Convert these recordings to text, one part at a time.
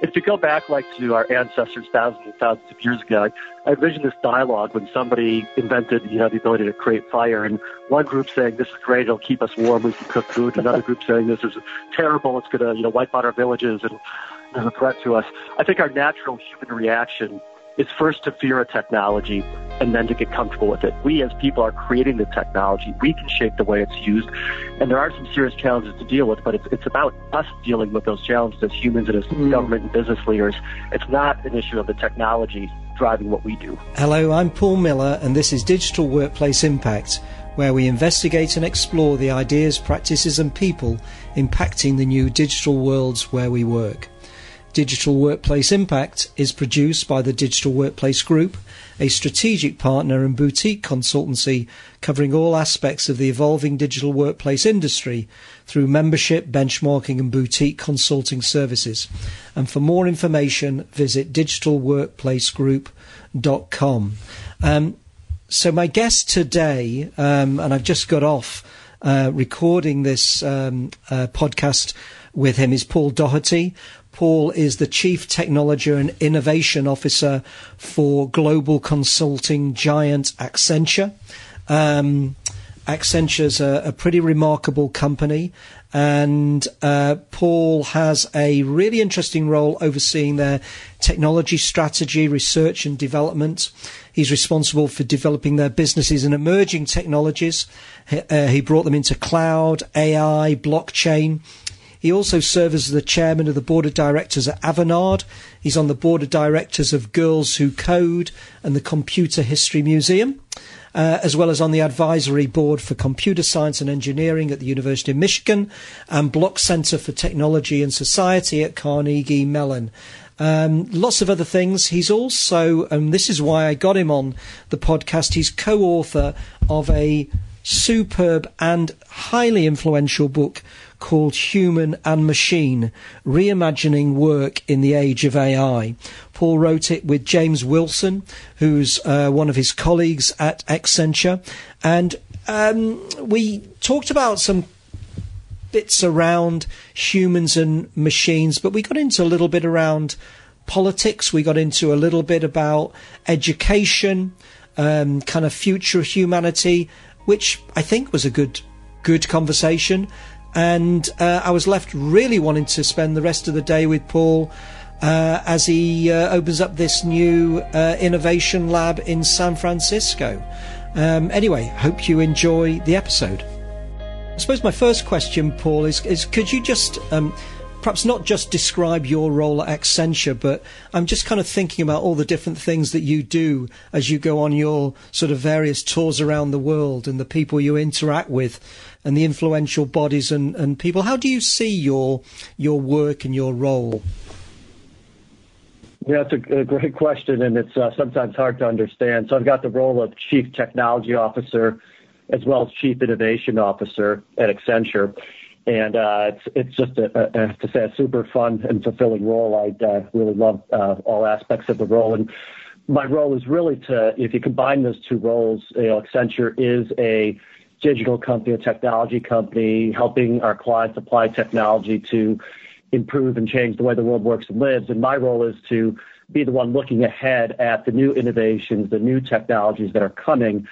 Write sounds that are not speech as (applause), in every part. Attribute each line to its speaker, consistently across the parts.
Speaker 1: if you go back like to our ancestors thousands and thousands of years ago, I, envision this dialogue when somebody invented, you know, the ability to create fire, and one group saying this is great, it'll keep us warm, we can cook food, another group saying this is terrible, it's to, you know, wipe out our villages and there's a threat to us. I think our natural human reaction is first to fear a technology and then to get comfortable with it. We as people are creating the technology. We can shape the way it's used. And there are some serious challenges to deal with, but it's, it's about us dealing with those challenges as humans and as mm. government and business leaders. It's not an issue of the technology driving what we do.
Speaker 2: Hello, I'm Paul Miller, and this is Digital Workplace Impact, where we investigate and explore the ideas, practices, and people impacting the new digital worlds where we work. Digital Workplace Impact is produced by the Digital Workplace Group, a strategic partner and boutique consultancy covering all aspects of the evolving digital workplace industry through membership, benchmarking, and boutique consulting services. And for more information, visit digitalworkplacegroup.com. Um, so, my guest today, um, and I've just got off uh, recording this um, uh, podcast with him, is Paul Daugherty. Paul is the Chief Technology and Innovation Officer for global consulting giant Accenture. Um, Accenture's a, a, pretty remarkable company, and uh, Paul has a really interesting role overseeing their technology strategy, research, and development. He's responsible for developing their businesses and emerging technologies. Uh, he brought them into cloud, AI, blockchain, he also serves as the chairman of the board of directors at Avanade. He's on the board of directors of Girls Who Code and the Computer History Museum. Uh, as well as on the advisory board for computer science and engineering at the University of Michigan and Block Center for Technology and Society at Carnegie Mellon. Um, lots of other things. He's also, and this is why I got him on the podcast, he's co author of a superb and highly influential book called Human and Machine Reimagining Work in the Age of AI. Paul wrote it with James Wilson, who's uh, one of his colleagues at Accenture. And um, we talked about some bits around humans and machines, but we got into a little bit around politics. We got into a little bit about education, um, kind of future of humanity, which I think was a good good conversation and uh, I was left really wanting to spend the rest of the day with Paul uh, as he uh, opens up this new uh, innovation lab in San Francisco. Um, anyway, hope you enjoy the episode. I suppose my first question, Paul, is, is could you just um, perhaps not just describe your role at Accenture, but I'm just kind of thinking about all the different things that you do as you go on your sort of various tours around the world and the people you interact with and the influential bodies and, and people. How do you see your your work and your role?
Speaker 1: Yeah, it's a, a great question, and it's uh, sometimes hard to understand. So I've got the role of Chief Technology Officer as well as Chief Innovation Officer at Accenture. And uh, it's it's just a, a, to say a super fun and fulfilling role. I uh, really love uh, all aspects of the role, and my role is really to if you combine those two roles, you know, Accenture is a digital company, a technology company, helping our clients apply technology to improve and change the way the world works and lives. And my role is to be the one looking ahead at the new innovations, the new technologies that are coming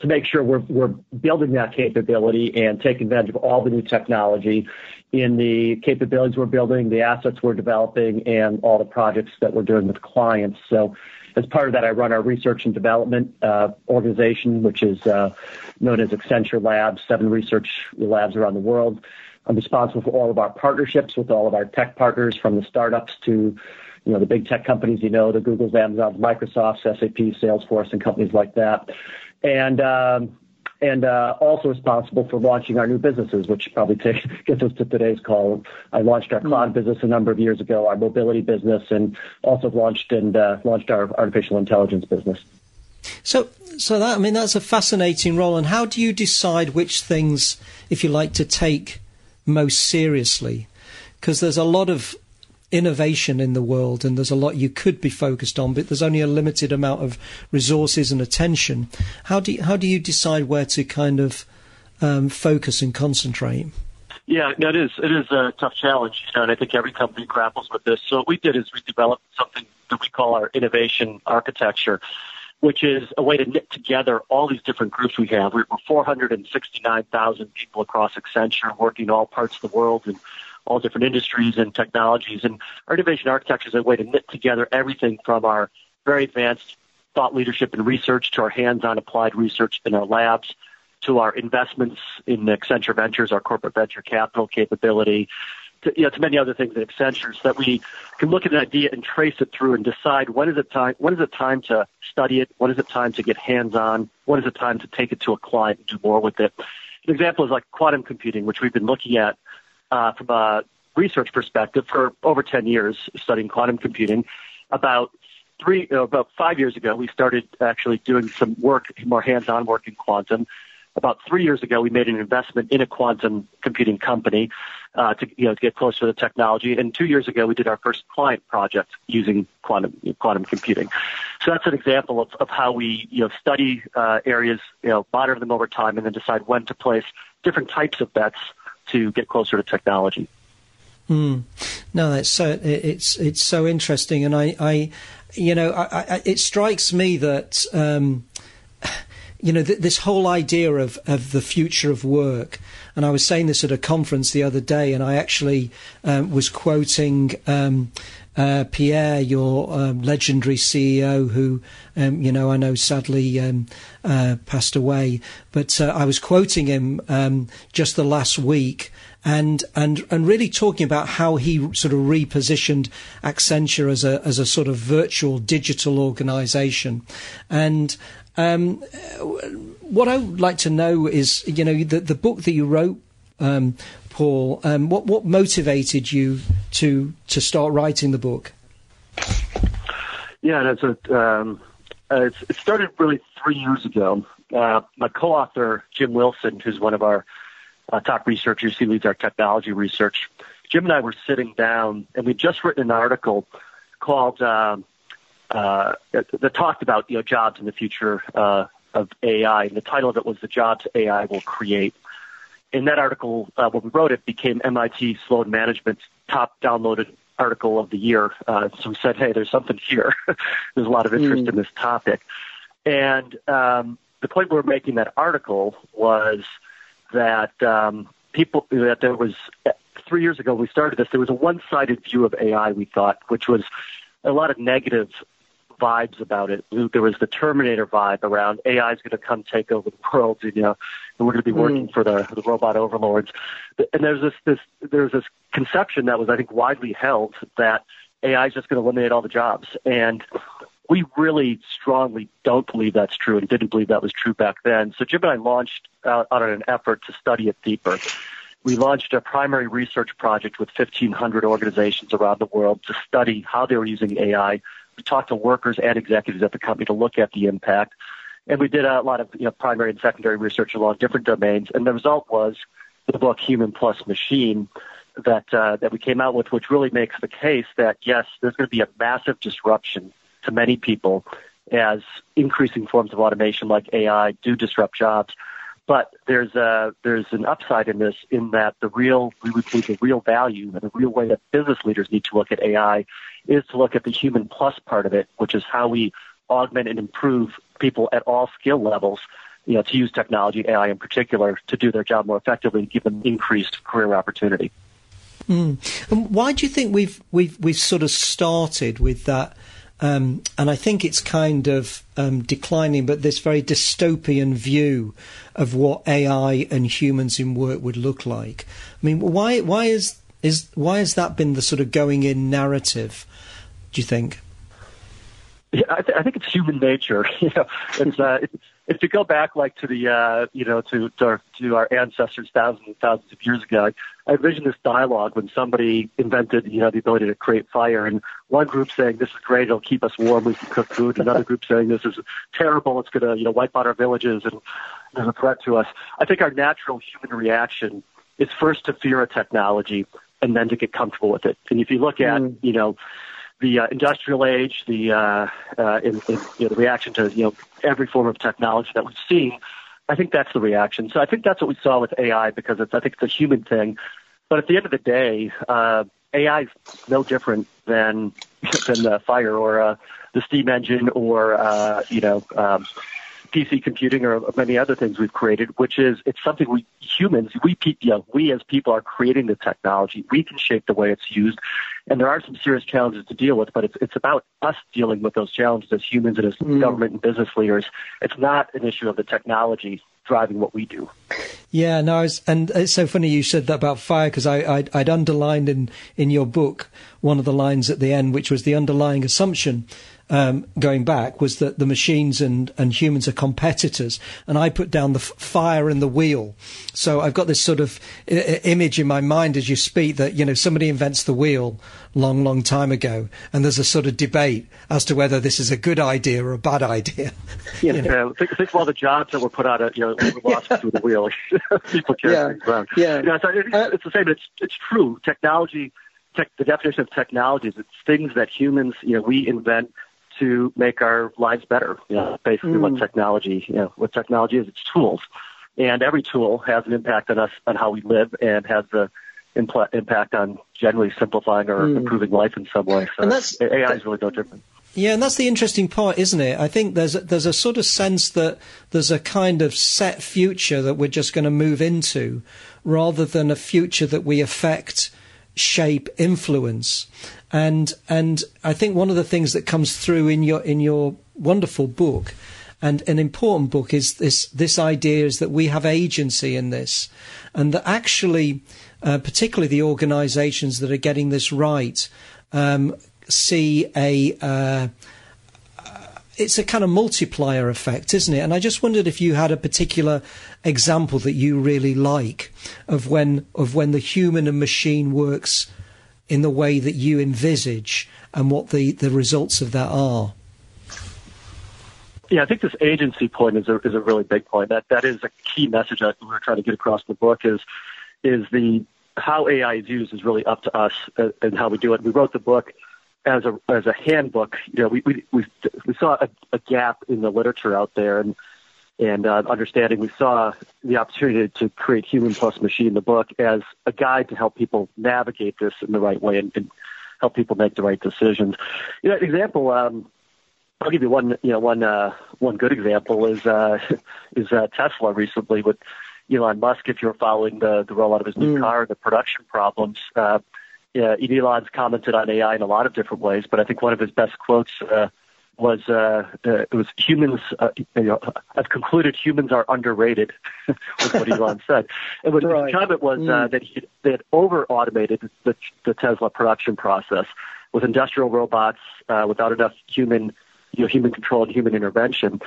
Speaker 1: to make sure we're, we're building that capability and taking advantage of all the new technology in the capabilities we're building, the assets we're developing, and all the projects that we're doing with clients. So as part of that, I run our research and development uh, organization, which is uh, known as Accenture Labs, seven research labs around the world. I'm responsible for all of our partnerships with all of our tech partners, from the startups to you know the big tech companies you know, the Googles, Amazons, Microsofts, SAP, Salesforce, and companies like that. And um, and uh, also responsible for launching our new businesses, which probably takes, (laughs) gets us to today's call. I launched our cloud mm-hmm. business a number of years ago, our mobility business, and also launched and uh, launched our artificial intelligence business.
Speaker 2: So, so that I mean that's a fascinating role. And how do you decide which things, if you like, to take most seriously? Because there's a lot of innovation in the world and there's a lot you could be focused on, but there's only a limited amount of resources and attention. How do you, how do you decide where to kind of um, focus and concentrate?
Speaker 1: Yeah, it is. It is a tough challenge, you know, and I think every company grapples with this. So what we did is we developed something that we call our innovation architecture, which is a way to knit together all these different groups we have. We're 469,000 people across Accenture working all parts of the world and all different industries and technologies. And our innovation architecture is a way to knit together everything from our very advanced thought leadership and research to our hands-on applied research in our labs to our investments in Accenture Ventures, our corporate venture capital capability, to, you know, to many other things at Accenture, so that we can look at an idea and trace it through and decide when is it time when is it time to study it, when is it time to get hands on, when is it time to take it to a client and do more with it. An example is like quantum computing, which we've been looking at uh, from a research perspective for over 10 years, studying quantum computing. About three, uh, about five years ago, we started actually doing some work, more hands-on work in quantum about three years ago, we made an investment in a quantum computing company uh, to, you know, to get closer to the technology. And two years ago, we did our first client project using quantum quantum computing. So that's an example of, of how we you know study uh, areas, you know, monitor them over time, and then decide when to place different types of bets to get closer to technology.
Speaker 2: Mm. No, it's so it's it's so interesting, and I, I you know, I, I, it strikes me that. Um, you know, th- this whole idea of, of the future of work. And I was saying this at a conference the other day, and I actually um, was quoting um, uh, Pierre, your um, legendary CEO, who, um, you know, I know sadly um, uh, passed away. But uh, I was quoting him um, just the last week and and and really talking about how he sort of repositioned Accenture as a as a sort of virtual digital organization and um, what I would like to know is, you know, the, the book that you wrote, um, Paul. Um, what what motivated you to to start writing the book?
Speaker 1: Yeah, that's a. Um, uh, it started really three years ago. Uh, my co-author Jim Wilson, who's one of our uh, top researchers, he leads our technology research. Jim and I were sitting down, and we'd just written an article called um, uh, that talked about you know jobs in the future uh, of AI, and the title of it was "The Jobs AI Will Create." In that article, uh, when we wrote it, became MIT Sloan Management's top downloaded article of the year. Uh, so we said, "Hey, there's something here. (laughs) there's a lot of interest mm. in this topic." And um, the point we were making that article was that um, people that there was three years ago we started this. There was a one-sided view of AI. We thought, which was a lot of negative vibes about it. There was the Terminator vibe around AI is going to come take over the world, you know, and we're going to be hmm. working mm. for the, the robot overlords. And there's this, this, there's this conception that was, I think, widely held that AI is just going to eliminate all the jobs. And we really strongly don't believe that's true and didn't believe that was true back then. So Jim and I launched out, out on an effort to study it deeper. We launched a primary research project with 1,500 organizations around the world to study how they were using AI we talked to workers and executives at the company to look at the impact. And we did a lot of you know, primary and secondary research along different domains. And the result was the book Human Plus Machine that uh, that we came out with, which really makes the case that yes, there's going to be a massive disruption to many people as increasing forms of automation like AI do disrupt jobs. But there's a there's an upside in this in that the real we would believe the real value and the real way that business leaders need to look at AI is to look at the human plus part of it, which is how we augment and improve people at all skill levels, you know, to use technology, AI in particular, to do their job more effectively and give them increased career opportunity.
Speaker 2: Mm. And why do you think we've we've we've sort of started with that? Um, and I think it's kind of um, declining, but this very dystopian view of what AI and humans in work would look like. I mean, why why is is why has that been the sort of going in narrative? Do you think?
Speaker 1: Yeah, I, th- I think it's human nature. (laughs) you know, it's, uh, if you go back like to the uh, you know to to our, to our ancestors thousands and thousands of years ago, I, I envision this dialogue when somebody invented you know the ability to create fire, and one group saying this is great, it'll keep us warm, we can cook food, another group saying this is terrible, it's going to you know wipe out our villages and there's a threat to us. I think our natural human reaction is first to fear a technology and then to get comfortable with it. And if you look at, mm. you know, the uh, industrial age, the uh, uh, in, in, you know, the reaction to you know every form of technology that we've seen, I think that's the reaction. So I think that's what we saw with AI because it's I think it's a human thing but at the end of the day, uh, AI is no different than (laughs) than the fire or uh, the steam engine or uh, you know um, PC computing or many other things we've created, which is it's something we humans, we you know, we as people are creating the technology. We can shape the way it's used, and there are some serious challenges to deal with. But it's it's about us dealing with those challenges as humans and as mm. government and business leaders. It's not an issue of the technology driving what we do.
Speaker 2: Yeah, no, and it's so funny you said that about fire because I, I'd, I'd underlined in, in your book one of the lines at the end, which was the underlying assumption um, going back was that the machines and, and humans are competitors. And I put down the f- fire and the wheel. So I've got this sort of I- image in my mind as you speak that, you know, somebody invents the wheel long, long time ago. And there's a sort of debate as to whether this is a good idea or a bad idea. (laughs)
Speaker 1: Yeah, you know? think, think of all the jobs that were put out of, you know, lost (laughs) yeah. through the wheel. (laughs) People carry yeah. around. Yeah. You know, so it, uh, it's the same. It's, it's true. Technology, tech, the definition of technology is it's things that humans, you know, we invent to make our lives better. You know, basically mm. what technology, you know, what technology is, it's tools. And every tool has an impact on us, on how we live, and has the impl- impact on generally simplifying or mm. improving life in some way. So and that's, AI is really no different.
Speaker 2: Yeah, and that's the interesting part, isn't it? I think there's a, there's a sort of sense that there's a kind of set future that we're just going to move into, rather than a future that we affect, shape, influence. And and I think one of the things that comes through in your in your wonderful book and an important book is this this idea is that we have agency in this and that actually uh, particularly the organizations that are getting this right um, see a uh, it's a kind of multiplier effect, isn't it? And I just wondered if you had a particular example that you really like of when of when the human and machine works in the way that you envisage and what the, the results of that are?
Speaker 1: Yeah, I think this agency point is a, is a really big point. That that is a key message that we're trying to get across the book is is the how AI is used is really up to us and how we do it. We wrote the book as a as a handbook. You know, we we we, we saw a, a gap in the literature out there, and and uh, understanding, we saw the opportunity to create Human Plus Machine, the book, as a guide to help people navigate this in the right way and, and help people make the right decisions. You know, an example, um, I'll give you one. You know, one uh, one good example is uh, (laughs) is uh, Tesla recently with Elon Musk. If you're following the the rollout of his new mm. car, the production problems. Uh, yeah, Elon's commented on AI in a lot of different ways, but I think one of his best quotes. Uh, was uh, uh, it was humans. Uh, you know, I've concluded humans are underrated, (laughs) was what Elon said. And what right. his comment was uh, mm. that he they had over automated the, the Tesla production process with industrial robots uh, without enough human, you know, human control and human intervention,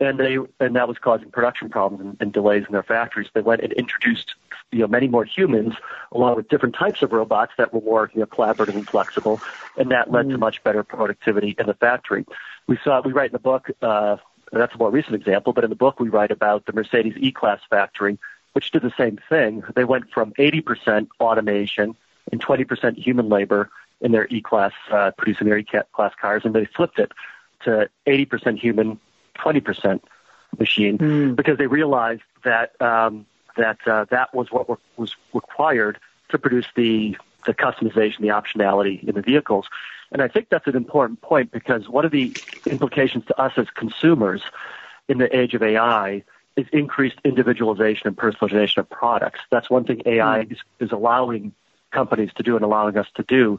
Speaker 1: and they and that was causing production problems and, and delays in their factories. They went and introduced you know many more humans along with different types of robots that were more you know collaborative and flexible, and that led mm. to much better productivity in the factory. We saw we write in the book. Uh, that's a more recent example, but in the book we write about the Mercedes E-Class factory, which did the same thing. They went from 80% automation and 20% human labor in their E-Class uh, producing their E-Class cars, and they flipped it to 80% human, 20% machine mm. because they realized that um, that uh, that was what was required to produce the the customization, the optionality in the vehicles. And I think that's an important point because one of the implications to us as consumers in the age of AI is increased individualization and personalization of products. That's one thing AI mm. is, is allowing companies to do and allowing us to do.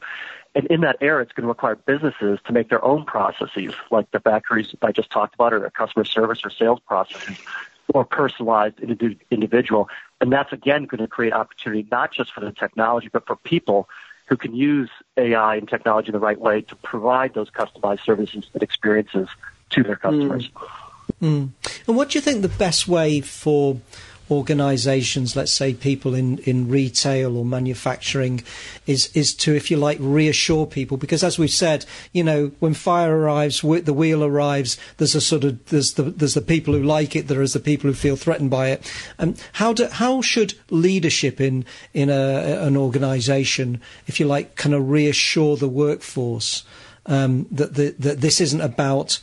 Speaker 1: And in that era, it's going to require businesses to make their own processes, like the factories I just talked about, or their customer service or sales processes, more personalized individual. And that's again going to create opportunity not just for the technology, but for people who can use AI and technology in the right way to provide those customized services and experiences to their customers.
Speaker 2: Mm. Mm. And what do you think the best way for organizations, let's say people in, in retail or manufacturing, is, is to, if you like, reassure people. Because as we've said, you know, when fire arrives, the wheel arrives, there's a sort of, there's the, there's the people who like it, there is the people who feel threatened by it. Um, how do, how should leadership in, in a, an organization, if you like, kind of reassure the workforce, um, that, the, that this isn't about,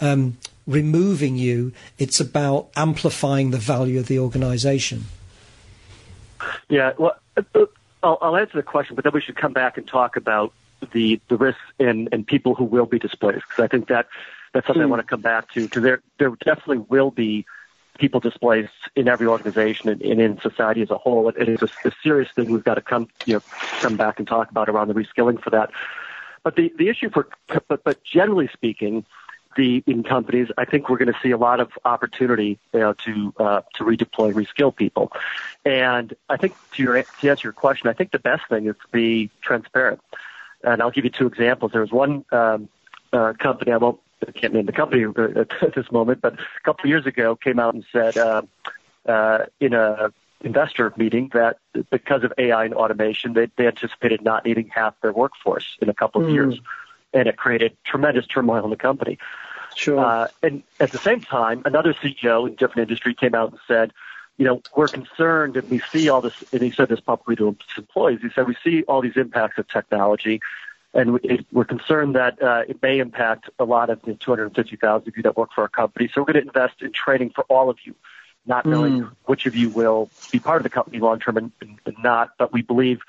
Speaker 2: um, removing you, it's about amplifying the value of the organization.
Speaker 1: Yeah, well, uh, uh, I'll, I'll answer the question, but then we should come back and talk about the the risks and and people who will be displaced because I think that that's something mm. I want to come back to because there there definitely will be people displaced in every organization and, and in society as a whole. It, it is a, a serious thing we've got to come you know come back and talk about around the reskilling for that. But the the issue for but but generally speaking, the in companies, I think we're going to see a lot of opportunity you know, to uh, to redeploy, reskill people. And I think to, your, to answer your question, I think the best thing is to be transparent. And I'll give you two examples. There was one um, uh, company I won't I can't name the company (laughs) at this moment, but a couple of years ago came out and said uh, uh, in a investor meeting that because of AI and automation, they, they anticipated not needing half their workforce in a couple of mm. years, and it created tremendous turmoil in the company.
Speaker 2: Sure. Uh,
Speaker 1: and at the same time, another CEO in a different industry came out and said, you know, we're concerned and we see all this, and he said this publicly to his employees. He said, we see all these impacts of technology and we're concerned that uh, it may impact a lot of the 250,000 of you that work for our company. So we're going to invest in training for all of you, not knowing mm. which of you will be part of the company long term and, and, and not. But we believe,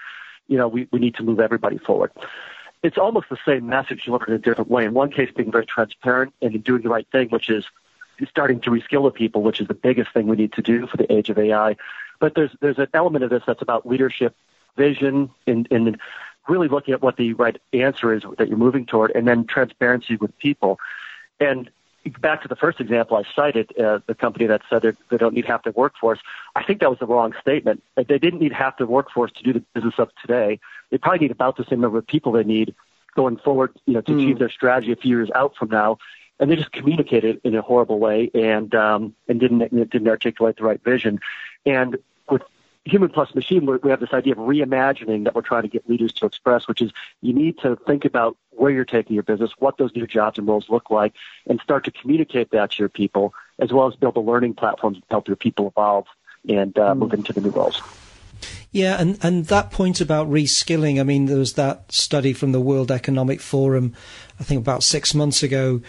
Speaker 1: you know, we, we need to move everybody forward. It's almost the same message delivered in a different way. In one case, being very transparent and doing the right thing, which is starting to reskill the people, which is the biggest thing we need to do for the age of AI. But there's there's an element of this that's about leadership, vision, and, and really looking at what the right answer is that you're moving toward, and then transparency with people. And back to the first example I cited, uh, the company that said they don't need half their workforce. I think that was the wrong statement. They didn't need half their workforce to do the business of today. They probably need about the same number of people they need going forward, you know, to mm. achieve their strategy a few years out from now. And they just communicated in a horrible way and um, and didn't didn't articulate the right vision. And with human plus machine, we have this idea of reimagining that we're trying to get leaders to express, which is you need to think about where you're taking your business, what those new jobs and roles look like, and start to communicate that to your people, as well as build a learning platform to help your people evolve and uh, mm. move into the new roles.
Speaker 2: Yeah, and, and that point about reskilling, I mean, there was that study from the World Economic Forum, I think about six months ago,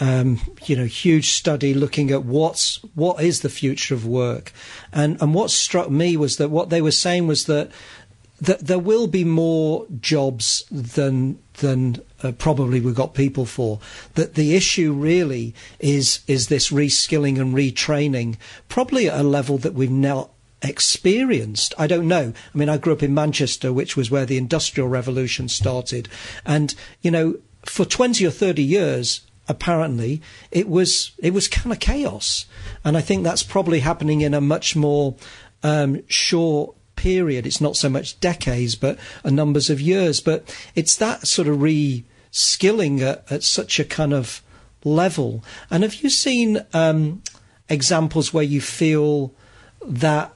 Speaker 2: um, you know, huge study looking at what's what is the future of work, and and what struck me was that what they were saying was that there will be more jobs than than uh, probably we've got people for. That the issue really is is this reskilling and retraining, probably at a level that we've not experienced. I don't know. I mean, I grew up in Manchester, which was where the Industrial Revolution started, and you know, for twenty or thirty years, apparently it was it was kind of chaos, and I think that's probably happening in a much more um, short period. It's not so much decades, but a numbers of years. But it's that sort of re-skilling at, at such a kind of level. And have you seen um, examples where you feel that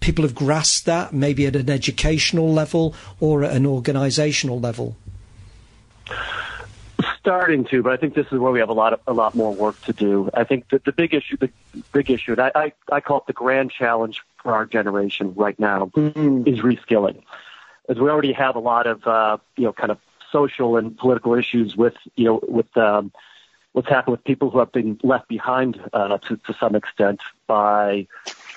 Speaker 2: people have grasped that, maybe at an educational level or at an organisational level?
Speaker 1: Starting to, but I think this is where we have a lot of a lot more work to do. I think that the big issue, the big issue, and I, I, I call it the grand challenge for our generation right now, mm-hmm. is reskilling. As we already have a lot of uh, you know kind of social and political issues with you know with um, what's happened with people who have been left behind uh, to, to some extent by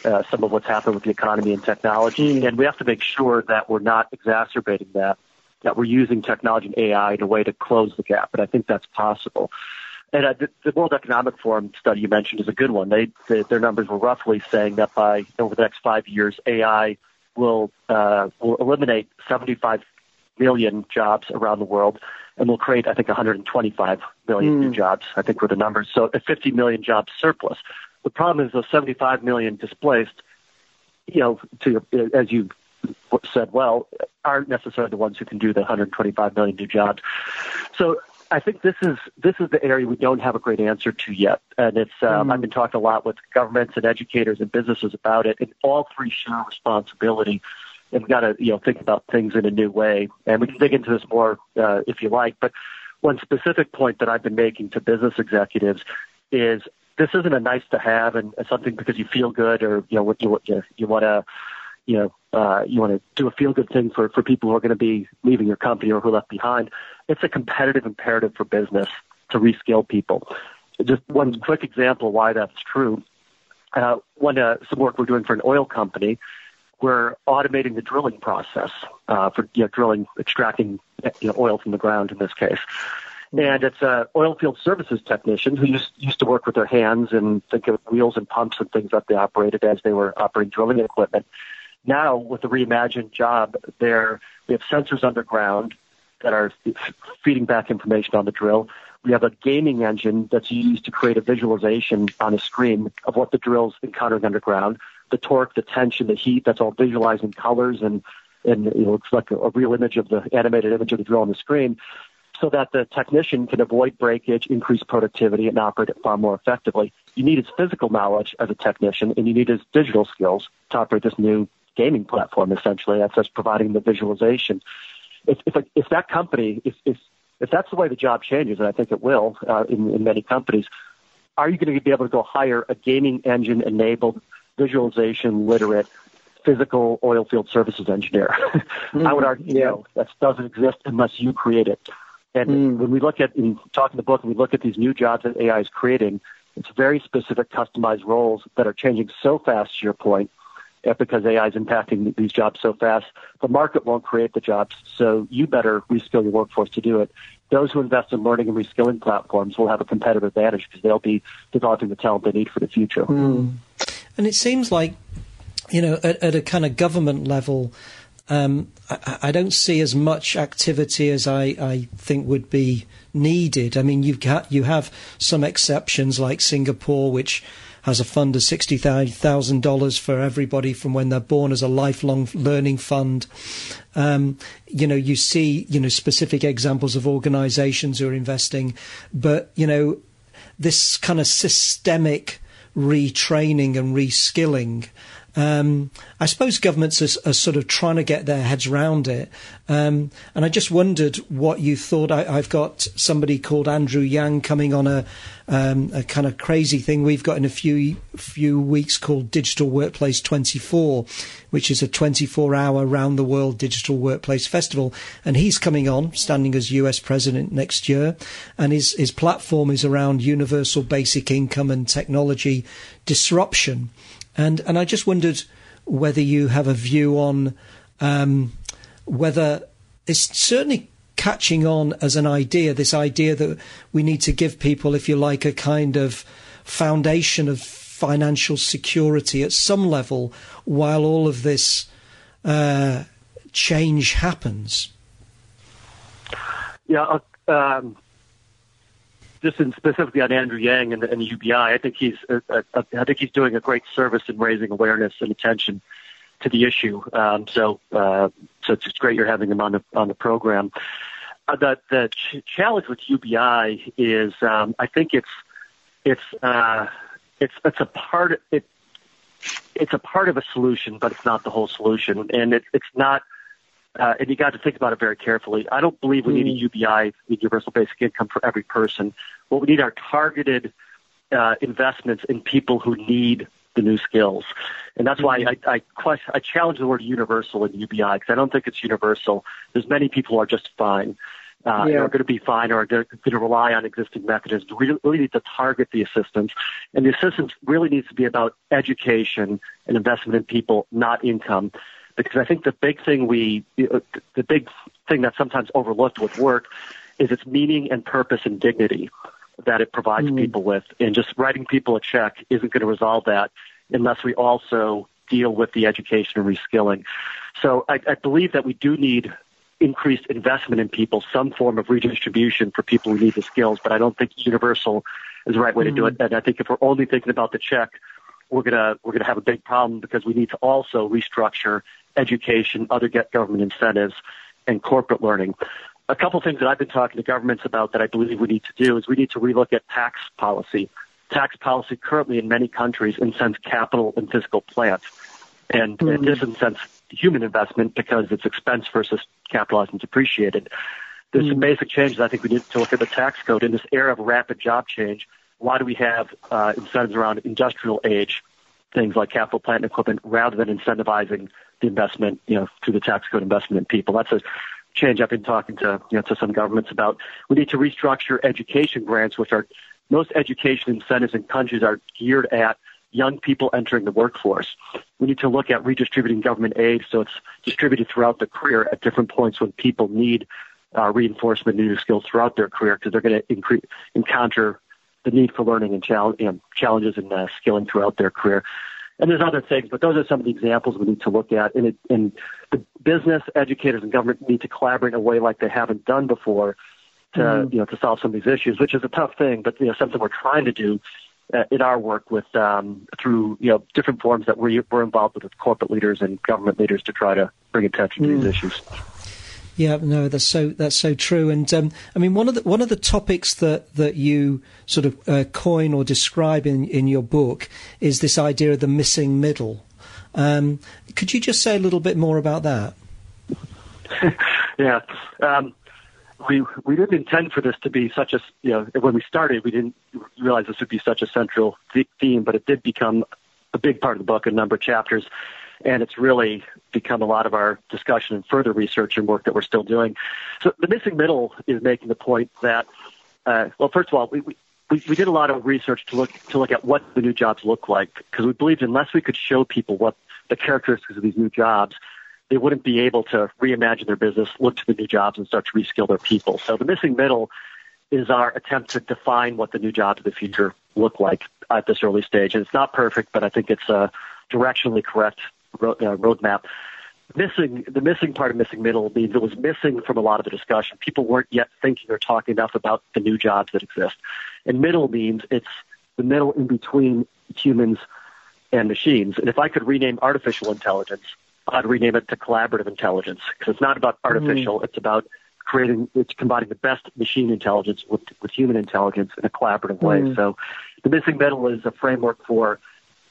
Speaker 1: uh, some of what's happened with the economy and technology, mm-hmm. and we have to make sure that we're not exacerbating that that we're using technology and AI in a way to close the gap, and I think that's possible. And uh, the, the World Economic Forum study you mentioned is a good one. They, they their numbers were roughly saying that by over the next five years, AI will uh, will eliminate 75 million jobs around the world, and will create I think 125 million mm. new hmm. jobs. I think were the numbers. So a 50 million job surplus. The problem is those 75 million displaced. You know, to as you said well aren't necessarily the ones who can do the 125 million new jobs. So I think this is this is the area we don't have a great answer to yet, and it's um, mm. I've been talking a lot with governments and educators and businesses about it, and all three share responsibility. And we've got to you know think about things in a new way, and we can dig into this more uh, if you like. But one specific point that I've been making to business executives is this isn't a nice to have and something because you feel good or you know what you you, you want to you know, uh, you want to do a feel good thing for, for people who are going to be leaving your company or who are left behind. It's a competitive imperative for business to reskill people. Just one quick example why that's true. Uh, one, uh, some work we're doing for an oil company. we're automating the drilling process uh, for you know, drilling, extracting you know, oil from the ground in this case. Mm-hmm. And it's a oil field services technician who used, used to work with their hands and think of wheels and pumps and things that they operated as they were operating drilling equipment. Now, with the reimagined job, there we have sensors underground that are feeding back information on the drill. We have a gaming engine that's used to create a visualization on a screen of what the drill's encountering underground, the torque, the tension, the heat. That's all visualized in colors and and you know, looks like a, a real image of the animated image of the drill on the screen, so that the technician can avoid breakage, increase productivity, and operate it far more effectively. You need his physical knowledge as a technician, and you need his digital skills to operate this new gaming platform. Essentially, that's just providing the visualization. If if, if that company, if, if if that's the way the job changes, and I think it will uh, in, in many companies, are you going to be able to go hire a gaming engine enabled, visualization literate, physical oil field services engineer? mm-hmm. (laughs) I would argue yeah. no, that doesn't exist unless you create it. And mm. when we look at, in talking the book, and we look at these new jobs that AI is creating, it's very specific, customized roles that are changing so fast, to your point, because AI is impacting these jobs so fast. The market won't create the jobs, so you better reskill your workforce to do it. Those who invest in learning and reskilling platforms will have a competitive advantage because they'll be developing the talent they need for the future.
Speaker 2: Mm. And it seems like, you know, at, at a kind of government level, um, I, I, don't see as much activity as I, I, think would be needed. I mean, you've got you have some exceptions like Singapore, which has a fund of $60,000 for everybody from when they're born as a lifelong learning fund. Um, you know, you see, you know, specific examples of organizations who are investing, but, you know, this kind of systemic retraining and reskilling um, I suppose governments are, are, sort of trying to get their heads around it. Um, and I just wondered what you thought. I, have got somebody called Andrew Yang coming on a, um, a kind of crazy thing we've got in a few few weeks called Digital Workplace 24, which is a 24 hour round the world digital workplace festival. And he's coming on, standing as US president next year. And his, his platform is around universal basic income and technology disruption. And and I just wondered whether you have a view on um, whether it's certainly catching on as an idea. This idea that we need to give people, if you like, a kind of foundation of financial security at some level while all of this uh, change happens.
Speaker 1: Yeah, um, just in specifically on Andrew Yang and the, and the UBI, I think he's uh, uh, uh, I think he's doing a great service in raising awareness and attention to the issue. Um, so uh, so it's great you're having him on the on the program. Uh, the the ch- challenge with UBI is um, I think it's it's uh, it's it's a part it it's a part of a solution, but it's not the whole solution, and it, it's not uh, and you got to think about it very carefully. I don't believe we need a hmm. UBI, universal basic income, for every person. What we need are targeted uh, investments in people who need the new skills, and that's why hmm. I, I, question, I challenge the word universal in UBI because I don't think it's universal. There's many people who are just fine. Uh, yeah. are going to be fine or are going to rely on existing mechanisms. We really need to target the assistance. And the assistance really needs to be about education and investment in people, not income because I think the big thing we, the big thing that's sometimes overlooked with work is its meaning and purpose and dignity that it provides mm people with. And just writing people a check isn't going to resolve that unless we also deal with the education and reskilling. So I, I believe that we do need increased investment in people, some form of redistribution for people who need the skills, but I don't think universal is the right way mm to do it. And I think if we're only thinking about the check, we're gonna we're gonna have a big problem because we need to also restructure education, other government incentives, and corporate learning. A couple things that I've been talking to governments about that I believe we need to do is we need to relook at tax policy. Tax policy currently in many countries incents capital and physical plants, and mm-hmm. it disincents human investment because it's expense versus capitalized and depreciated. There's mm-hmm. some basic changes I think we need to look at the tax code in this era of rapid job change. Why do we have uh, incentives around industrial age, things like capital plant and equipment, rather than incentivizing the investment, you know, through the tax code investment in people. That's a change I've been talking to, you know, to some governments about. We need to restructure education grants, which are most education incentives in countries are geared at young people entering the workforce. We need to look at redistributing government aid so it's distributed throughout the career at different points when people need uh, reinforcement new skills throughout their career because they're going to incre- encounter the need for learning and challenge, you know, challenges and uh, skilling throughout their career. And there's other things, but those are some of the examples we need to look at. And, it, and the business, educators, and government need to collaborate in a way like they haven't done before to mm. you know to solve some of these issues, which is a tough thing, but you know something we're trying to do uh, in our work with um, through you know different forms that we, we're involved with, with corporate leaders and government leaders to try to bring attention to these mm. issues.
Speaker 2: Yeah, no, that's so that's so true. And um, I mean, one of the one of the topics that that you sort of uh, coin or describe in in your book is this idea of the missing middle. Um, could you just say a little bit more about that? (laughs)
Speaker 1: yeah, um, we we didn't intend for this to be such a you know when we started we didn't realize this would be such a central theme, but it did become a big part of the book, a number of chapters and it's really become a lot of our discussion and further research and work that we're still doing. So the missing middle is making the point that, uh, well, first of all, we, we we, did a lot of research to look to look at what the new jobs look like because we believed unless we could show people what the characteristics of these new jobs, they wouldn't be able to reimagine their business, look to the new jobs, and start to reskill their people. So the missing middle is our attempt to define what the new jobs of the future look like at this early stage. And it's not perfect, but I think it's a directionally correct road, uh, roadmap. Missing the missing part of missing middle means it was missing from a lot of the discussion. People weren't yet thinking or talking enough about the new jobs that exist. And middle means it's the middle in between humans and machines. And if I could rename artificial intelligence, I'd rename it to collaborative intelligence because it's not about artificial. Mm. It's about creating, it's combining the best machine intelligence with, with human intelligence in a collaborative way. Mm. So the missing middle is a framework for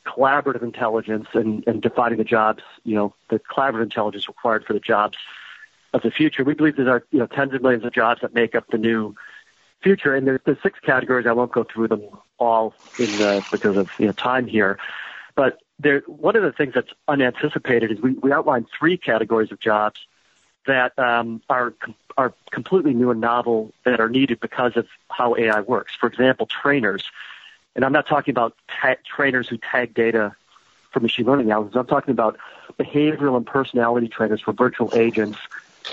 Speaker 1: collaborative intelligence and, and defining the jobs, you know, the collaborative intelligence required for the jobs of the future. We believe there are, you know, tens of millions of jobs that make up the new future. And there's, there's six categories. I won't go through them all in the, because of, you know, time here. But there, one of the things that's unanticipated is we, we outlined three categories of jobs that um, are are completely new and novel that are needed because of how AI works. For example, trainers. And I'm not talking about ta- trainers who tag data for machine learning algorithms. I'm talking about behavioral and personality trainers for virtual agents,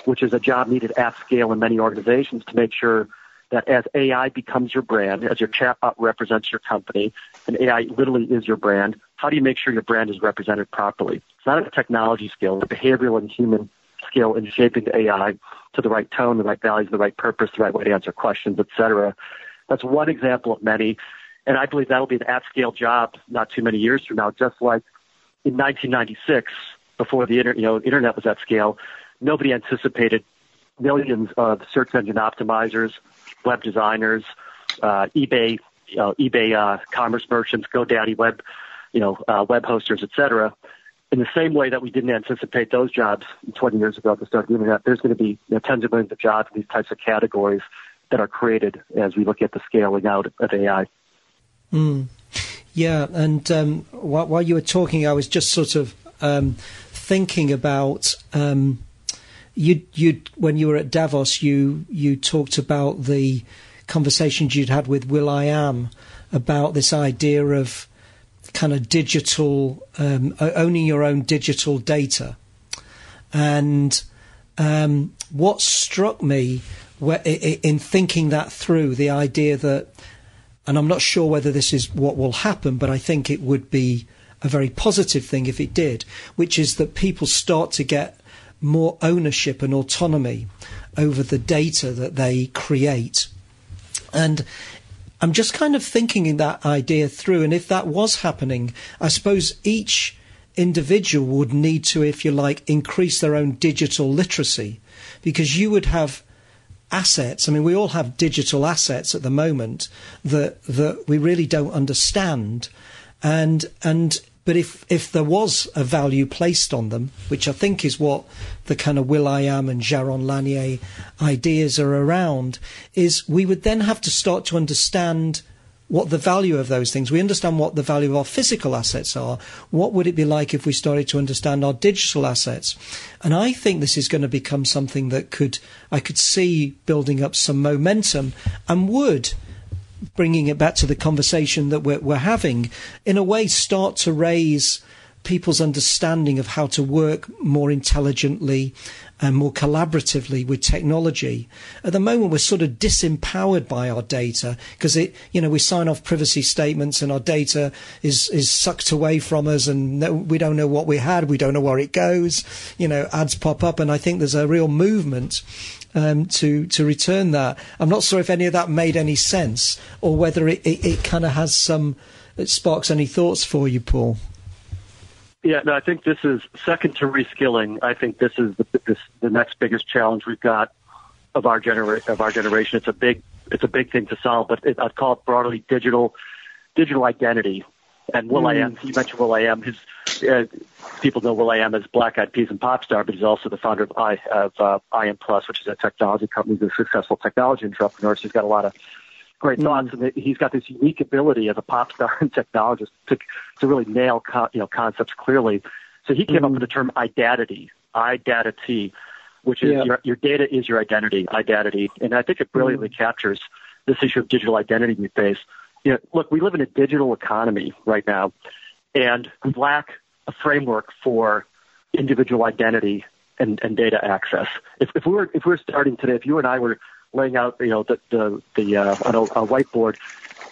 Speaker 1: which is a job needed at scale in many organizations to make sure that as AI becomes your brand, as your chatbot represents your company, and AI literally is your brand, how do you make sure your brand is represented properly? It's not a technology skill, it's a behavioral and human skill in shaping the AI to the right tone, the right values, the right purpose, the right way to answer questions, et cetera. That's one example of many. And I believe that'll be an at-scale job not too many years from now, just like in 1996, before the inter- you know, internet was at scale, nobody anticipated millions of search engine optimizers, web designers, uh, eBay, you know, eBay uh, commerce merchants, GoDaddy web, you know, uh, web hosters, et cetera. In the same way that we didn't anticipate those jobs 20 years ago at the start of the internet, there's going to be you know, tens of millions of jobs in these types of categories that are created as we look at the scaling out of AI.
Speaker 2: Mm. Yeah, and um, while, while, you were talking, I was just sort of um, thinking about um, you. You when you were at Davos, you you talked about the conversations you'd had with will.i.am about this idea of kind of digital um, owning your own digital data, and um, what struck me in thinking that through the idea that and I'm not sure whether this is what will happen, but I think it would be a very positive thing if it did, which is that people start to get more ownership and autonomy over the data that they create. And I'm just kind of thinking that idea through. And if that was happening, I suppose each individual would need to, if you like, increase their own digital literacy because you would have assets. I mean, we all have digital assets at the moment that that we really don't understand, and and but if if there was a value placed on them, which I think is what the kind of will.i.am and Jaron Lanier ideas are around, is we would then have to start to understand what the value of those things. We understand what the value of our physical assets are. What would it be like if we started to understand our digital assets? And I think this is going to become something that could I could see building up some momentum and would bringing it back to the conversation that we're, we're having, in a way, start to raise people's understanding of how to work more intelligently and more collaboratively with technology. At the moment, we're sort of disempowered by our data because it, you know, we sign off privacy statements and our data is, is sucked away from us and we don't know what we had. We don't know where it goes. You know, ads pop up. And I think there's a real movement um, to to return that. I'm not sure if any of that made any sense or whether it, it, it kind of has some it sparks any thoughts for you, Paul.
Speaker 1: Yeah, no, I think this is second to reskilling. I think this is the this, the next biggest challenge we've got of our genera- of our generation. It's a big it's a big thing to solve, but it, I'd call it broadly digital digital identity. And Will mm. I Am, you mentioned will.i.am. His uh, people know will.i.am as Black Eyed Peas and pop star, but he's also the founder of I of uh, I Am Plus, which is a technology company, he's a successful technology entrepreneur. So he's got a lot of great thoughts, mm. and he's got this unique ability as a pop star (laughs) and technologist to to really nail co- you know concepts clearly. So he came mm. up with the term identity, identity, which is yeah. your, your data is your identity, identity, and I think it brilliantly mm. captures this issue of digital identity we face. You know, look, we live in a digital economy right now, and we lack a framework for individual identity and, and data access. If, if we were if we were starting today, if you and I were laying out, you know, the the, the uh, on a, a whiteboard,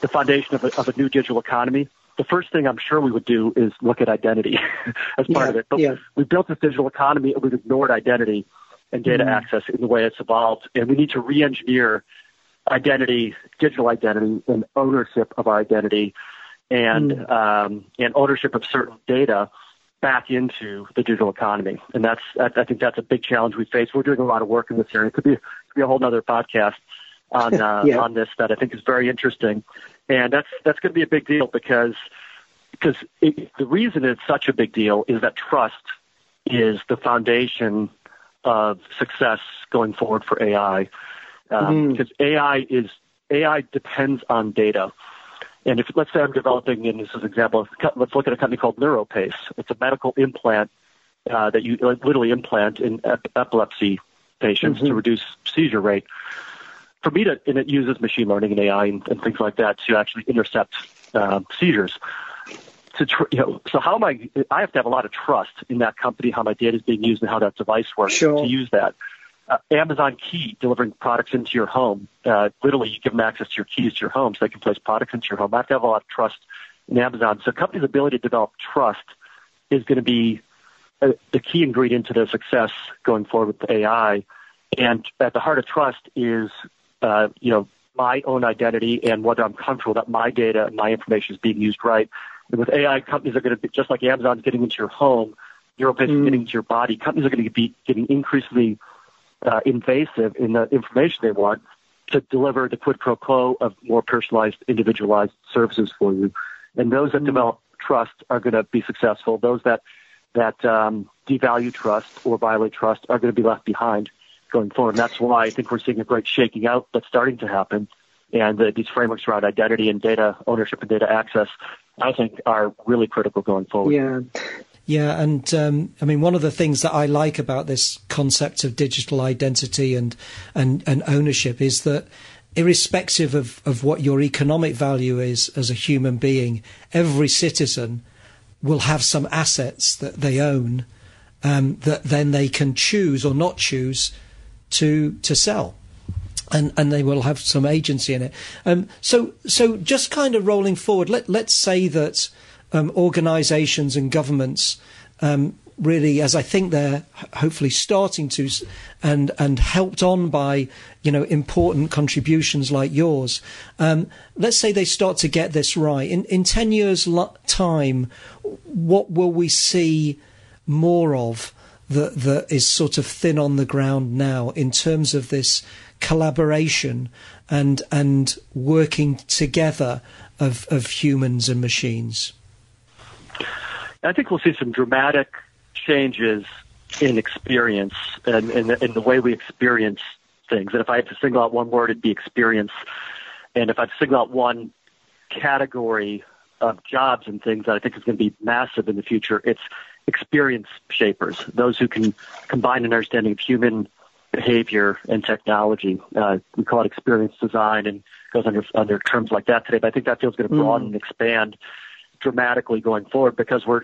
Speaker 1: the foundation of a, of a new digital economy. The first thing I'm sure we would do is look at identity (laughs) as part
Speaker 2: yeah,
Speaker 1: of it. But
Speaker 2: yeah.
Speaker 1: we built this digital economy and we've ignored identity and data mm access in the way it's evolved. And we need to re-engineer identity, digital identity, and ownership of our identity, and mm um, and ownership of certain data back into the digital economy. And that's I think that's a big challenge we face. We're doing a lot of work in this area. It could be be a whole other podcast on (laughs) uh, yeah. on this that I think is very interesting, and that's that's going to be a big deal because because it, the reason it's such a big deal is that trust is the foundation of success going forward for AI. Um, mm. Because AI is AI depends on data. And if let's say I'm developing, and this is an example, let's look at a company called NeuroPace. It's a medical implant uh, that you literally implant in ep- epilepsy patients mm-hmm. to reduce seizure rate. For me to, and it uses machine learning and AI and, and things like that to actually intercept uh, seizures. To tr- you know, so how am I? I have to have a lot of trust in that company, how my data is being used, and how that device works
Speaker 2: sure.
Speaker 1: to use that. Uh, Amazon Key delivering products into your home. Uh, literally, you give them access to your keys to your home, so they can place products into your home. I have to have a lot of trust in Amazon. So, companies' ability to develop trust is going to be a, uh, the key ingredient to their success going forward with AI. And at the heart of trust is, uh, you know, my own identity and whether I'm comfortable that my data and my information is being used right. And with AI, companies are going to be just like Amazon's getting into your home, NeuroPace mm. getting into your body. Companies are going to be getting increasingly uh, invasive in the information they want to deliver the quid pro quo of more personalized, individualized services for you. And those that mm. develop trust are going to be successful. Those that that um, devalue trust or violate trust are going to be left behind going forward. And that's why I think we're seeing a great shaking out that's starting to happen. And uh, these frameworks around identity and data ownership and data access, I think, are really critical going forward.
Speaker 2: Yeah. Yeah, and um, I mean, one of the things that I like about this concept of digital identity and and, and ownership is that irrespective of, of what your economic value is as a human being, every citizen will have some assets that they own um, that then they can choose or not choose to to sell. And, and they will have some agency in it. Um, so so just kind of rolling forward, let let's say that um, organisations and governments um, really, as I think they're hopefully starting to, and and helped on by you know important contributions like yours. Um, let's say they start to get this right in in ten years' time. What will we see more of? that that is sort of thin on the ground now in terms of this collaboration and and working together of of humans and machines?
Speaker 1: I think we'll see some dramatic changes in experience and in, in the way we experience things. And if I had to single out one word, it'd be experience. And if I had to single out one category of jobs and things that I think is going to be massive in the future, it's experience shapers, those who can combine an understanding of human behavior and technology. Uh, we call it experience design and goes under under terms like that today. But I think that field's going to broaden mm. and expand dramatically going forward because we're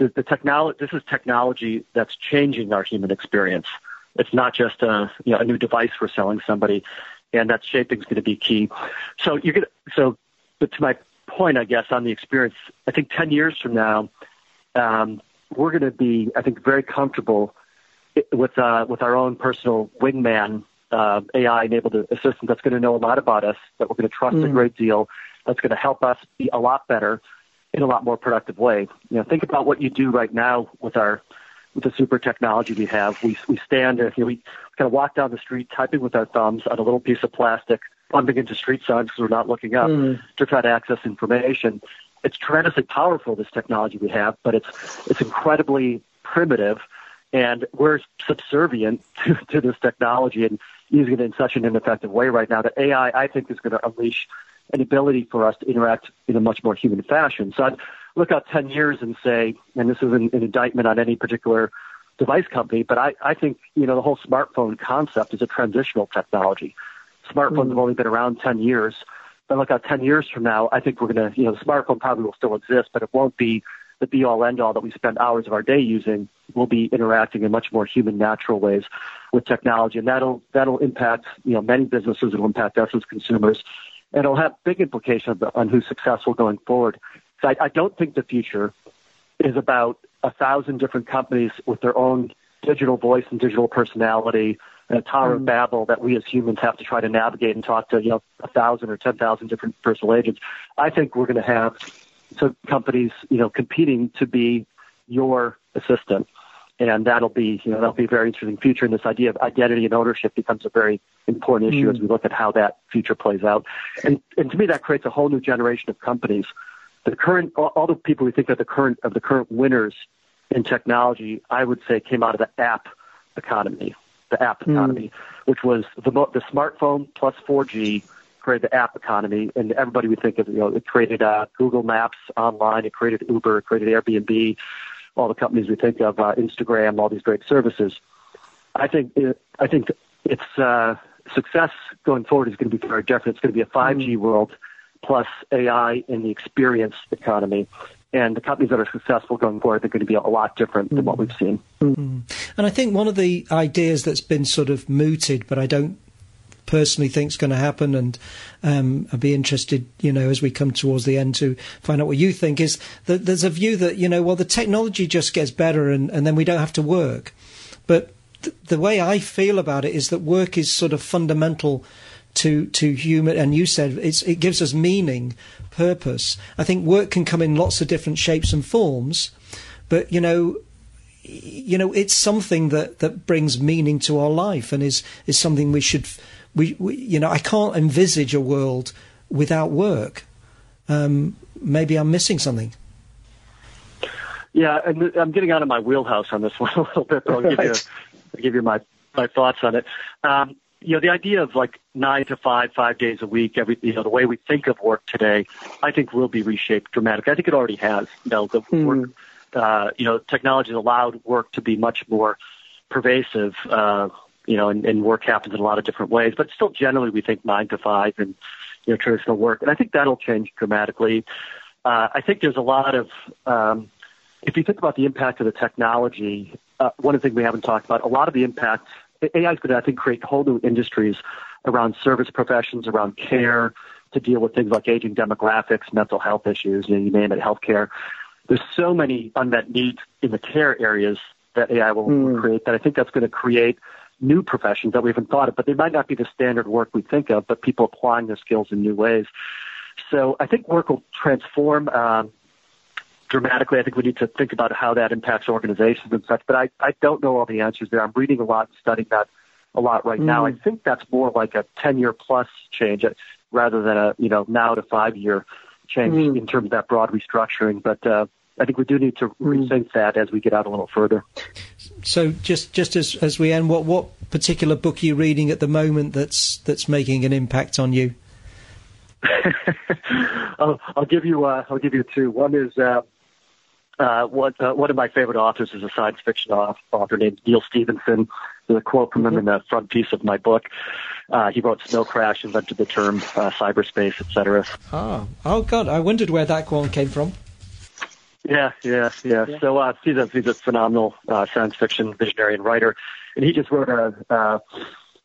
Speaker 1: the, the technology. This is technology that's changing our human experience. It's not just a you know a new device we're selling somebody, and that shaping is going to be key. So you get so, but to my point, I guess on the experience, I think ten years from now, um, we're going to be, I think, very comfortable with uh, with our own personal wingman uh, AI enabled assistant that's going to know a lot about us, that we're going to trust mm. a great deal, that's going to help us be a lot better in a lot more productive way. You know, think about what you do right now with our with the super technology we have. We we stand and you know, we kind of walk down the street typing with our thumbs on a little piece of plastic, bumping into street signs because we're not looking up mm. to try to access information. It's tremendously powerful this technology we have, but it's it's incredibly primitive and we're subservient (laughs) to, to this technology and using it in such an ineffective way right now that AI, I think, is going to unleash an ability for us to interact in a much more human fashion. So I'd look out 10 years and say, and this is an, an indictment on any particular device company, but I, I think, you know, the whole smartphone concept is a transitional technology. Smartphones mm-hmm. have only been around 10 years. But look out 10 years from now, I think we're going to, you know, the smartphone probably will still exist, but it won't be the be all end all that we spend hours of our day using We'll be interacting in much more human natural ways with technology and that'll that'll impact you know many businesses it'll impact us as consumers and it'll have big implications on who's successful going forward. So I, I don't think the future is about a thousand different companies with their own digital voice and digital personality and a tower of mm-hmm. babel that we as humans have to try to navigate and talk to you know a thousand or ten thousand different personal agents. I think we're going to have some companies, you know, competing to be your assistant. And that'll be, you know, that'll be a very interesting future. And this idea of identity and ownership becomes a very important issue mm. as we look at how that future plays out. And, and to me, that creates a whole new generation of companies. The current, all, all the people we think of the current, of the current winners in technology, I would say came out of the app economy, the app mm. economy, which was the, the smartphone plus 4G created the app economy, and everybody would think of, you know, it created uh, Google Maps online, it created Uber, it created Airbnb, all the companies we think of, uh, Instagram, all these great services. I think it, I think its uh, success going forward is going to be very different. It's going to be a 5G mm-hmm. world plus AI in the experience economy. And the companies that are successful going forward are going to be a lot different than what we've seen.
Speaker 2: Mm-hmm. And I think one of the ideas that's been sort of mooted, but I don't personally think is going to happen, and um, I'd be interested, you know, as we come towards the end to find out what you think. Is that there's a view that you know, well, the technology just gets better, and, and then we don't have to work. But th- the way I feel about it is that work is sort of fundamental to to human. And you said it gives us meaning, purpose. I think work can come in lots of different shapes and forms, but you know you know, it's something that, that brings meaning to our life and is, is something we should we, we, you know, I can't envisage a world without work. Um, maybe I'm missing something.
Speaker 1: Yeah, and I'm getting out of my wheelhouse on this (laughs) one a little bit, but I'll give right. you, I'll give you my, my thoughts on it. Um, you know, the idea of like nine to five, five days a week, every, you know, the way we think of work today, I think will be reshaped dramatically. I think it already has. You know, the mm. work, uh, you know, technology has allowed work to be much more pervasive. Uh, you know, and, and work happens in a lot of different ways. But still, generally, we think nine to five and you know traditional work, and I think that'll change dramatically. Uh, I think there's a lot of um, if you think about the impact of the technology, uh, one of the things we haven't talked about, a lot of the impact AI is going to, I think, create whole new industries around service professions, around care, to deal with things like aging demographics, mental health issues, you, know, you name it, healthcare. There's so many unmet needs in the care areas that AI will mm. create that I think that's going to create new professions that we haven't thought of, but they might not be the standard work we think of, but people applying their skills in new ways. So I think work will transform um, dramatically. I think we need to think about how that impacts organizations and such, but I, I don't know all the answers there. I'm reading a lot and studying that a lot right mm. now. I think that's more like a 10 year plus change uh, rather than a, you know, now to five year change mm. in terms of that broad restructuring. But, uh, I think we do need to hmm. rethink that as we get out a little further.
Speaker 2: So, just just as as we end, what what particular book are you reading at the moment that's that's making an impact on you? (laughs)
Speaker 1: I'll, I'll, give you uh, I'll give you two. One is uh, uh, what, uh, one of my favorite authors is a science fiction author named Neal Stephenson. There's a quote from him in the front piece of my book. Uh, he wrote Snow Crash, invented the term uh, cyberspace, etc.
Speaker 2: Oh, oh God! I wondered where that quote came from.
Speaker 1: Yeah, yeah, yeah. yeah. So uh, he's a he's a phenomenal uh, science fiction visionary and writer, and he just wrote a uh,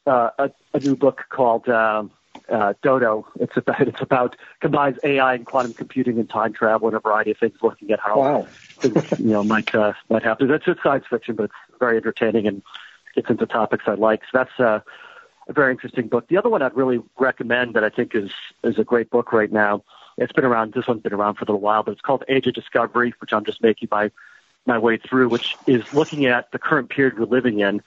Speaker 1: uh, a, a new book called uh, uh, Dodo. It's about it's about combines AI and quantum computing and time travel and a variety of things, looking at how
Speaker 2: wow.
Speaker 1: things you know might uh, might happen. It's just science fiction, but it's very entertaining and gets into topics I like. So that's uh, a very interesting book. The other one I'd really recommend that I think is is a great book right now. It's been around. This one's been around for a little while, but it's called Age of Discovery, which I'm just making my my way through, which is looking at the current period we're living in,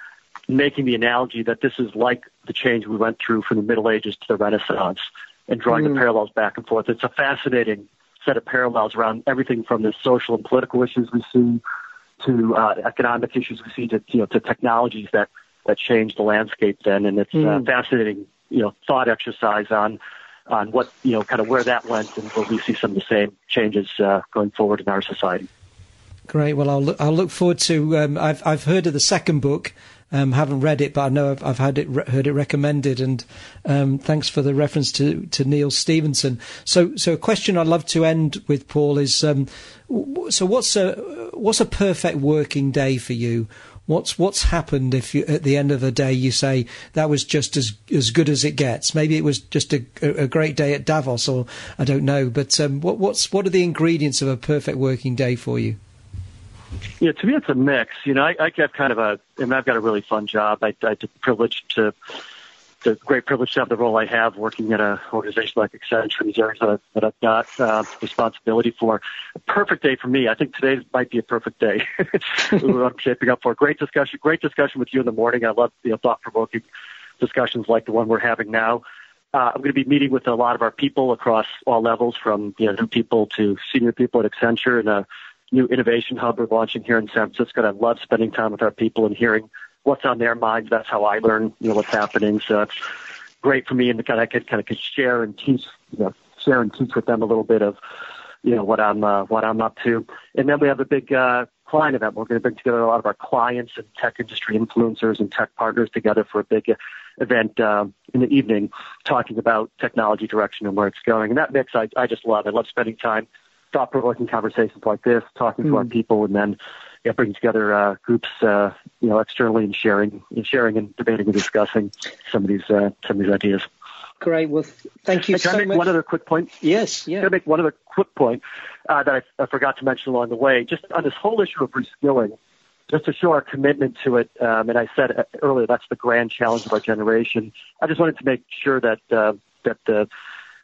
Speaker 1: making the analogy that this is like the change we went through from the Middle Ages to the Renaissance, and drawing mm. the parallels back and forth. It's a fascinating set of parallels around everything from the social and political issues we see to uh, economic issues we see to you know to technologies that that change the landscape then, and it's mm. a fascinating you know thought exercise on on what you know kind of where that went and will we see some of the same changes uh, going forward in our society.
Speaker 2: Great. Well, I'll look, I'll look forward to. Um, I've I've heard of the second book. Um, haven't read it, but I know I've, I've had it re- heard it recommended. And um, thanks for the reference to, to Neal Stephenson. So, so a question I'd love to end with, Paul, is um, so what's a what's a perfect working day for you? What's what's happened if you, at the end of the day you say that was just as as good as it gets? Maybe it was just a, a great day at Davos, or I don't know. But um, what what's what are the ingredients of a perfect working day for you?
Speaker 1: Yeah, to me it's a mix. You know, I, I have kind of a, I mean, I've got a really fun job. I, I had the privilege to the great privilege to have the role I have working at an organization like Accenture in these areas that, that I've got uh, responsibility for. A perfect day for me. I think today might be a perfect day. (laughs) I'm shaping up for. a Great discussion. Great discussion with you in the morning. I love you know, thought-provoking discussions like the one we're having now. Uh, I'm going to be meeting with a lot of our people across all levels, from you know new people to senior people at Accenture, and a new innovation hub we're launching here in San Francisco. And I love spending time with our people and hearing what's on their minds. That's how I learn, you know, what's happening. So it's great for me, and kind of I could kind of share and teach, you know, share and teach with them a little bit of, you know, what I'm uh, what I'm up to. And then we have a big uh, client event. We're going to bring together a lot of our clients and tech industry influencers and tech partners together for a big event um, in the evening, talking about technology direction and where it's going. And that mix, I, I just love. I love spending time, thought-provoking conversations like this, talking mm. to our hmm. people, and then yeah, bringing together uh, groups, uh, you know, externally and sharing, and sharing and debating and discussing some of these uh, some of these ideas.
Speaker 2: Great. Well, thank you
Speaker 1: can
Speaker 2: so
Speaker 1: I make
Speaker 2: much.
Speaker 1: one other quick point?
Speaker 2: Yes. Yeah.
Speaker 1: Can I make one other quick point uh, that I, I, forgot to mention along the way? Just on this whole issue of reskilling, just to show our commitment to it. Um, and I said uh, earlier that's the grand challenge of our generation. I just wanted to make sure that uh, that the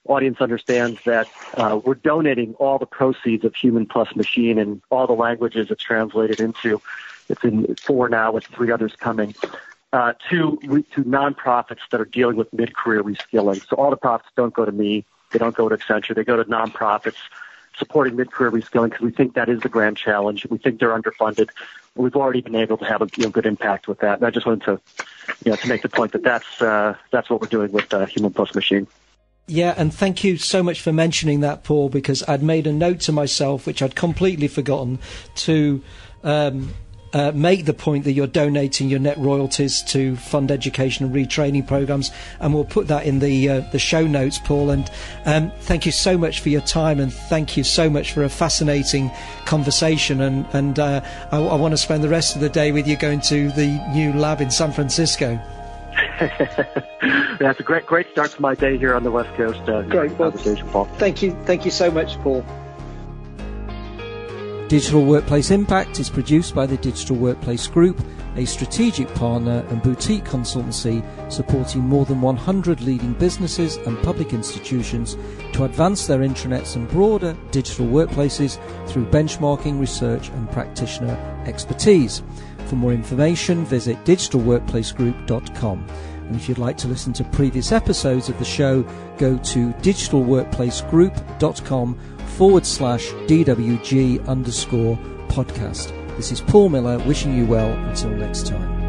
Speaker 1: audience understands that uh, we're donating all the proceeds of Human Plus Machine and all the languages it's translated into. It's in four now, with three others coming. Uh, to to nonprofits that are dealing with mid-career reskilling. So all the profits don't go to me; they don't go to Accenture. They go to nonprofits supporting mid-career reskilling because we think that is the grand challenge. We think they're underfunded. We've already been able to have a you know, good impact with that. And I just wanted to, you know, to make the point that that's uh, that's what we're doing with uh, Human Plus Machine.
Speaker 2: Yeah, and thank you so much for mentioning that, Paul, because I'd made a note to myself, which I'd completely forgotten, to um, uh, make the point that you're donating your net royalties to fund education and retraining programs, and we'll put that in the uh, the show notes, Paul. And um, thank you so much for your time, and thank you so much for a fascinating conversation. And and uh, I, I want to spend the rest of the day with you going to the new lab in San Francisco. (laughs)
Speaker 1: That's a great, great start to my day here on the West Coast. Uh,
Speaker 2: great well,
Speaker 1: conversation, Paul.
Speaker 2: Thank you, thank you so much, Paul. Digital Workplace Impact is produced by the Digital Workplace Group, a strategic partner and boutique consultancy supporting more than 100 leading businesses and public institutions to advance their intranets and broader digital workplaces through benchmarking, research, and practitioner expertise. For more information, visit digitalworkplacegroup.com. And if you'd like to listen to previous episodes of the show, go to digitalworkplacegroup.com forward slash DWG underscore podcast. This is Paul Miller wishing you well until next time.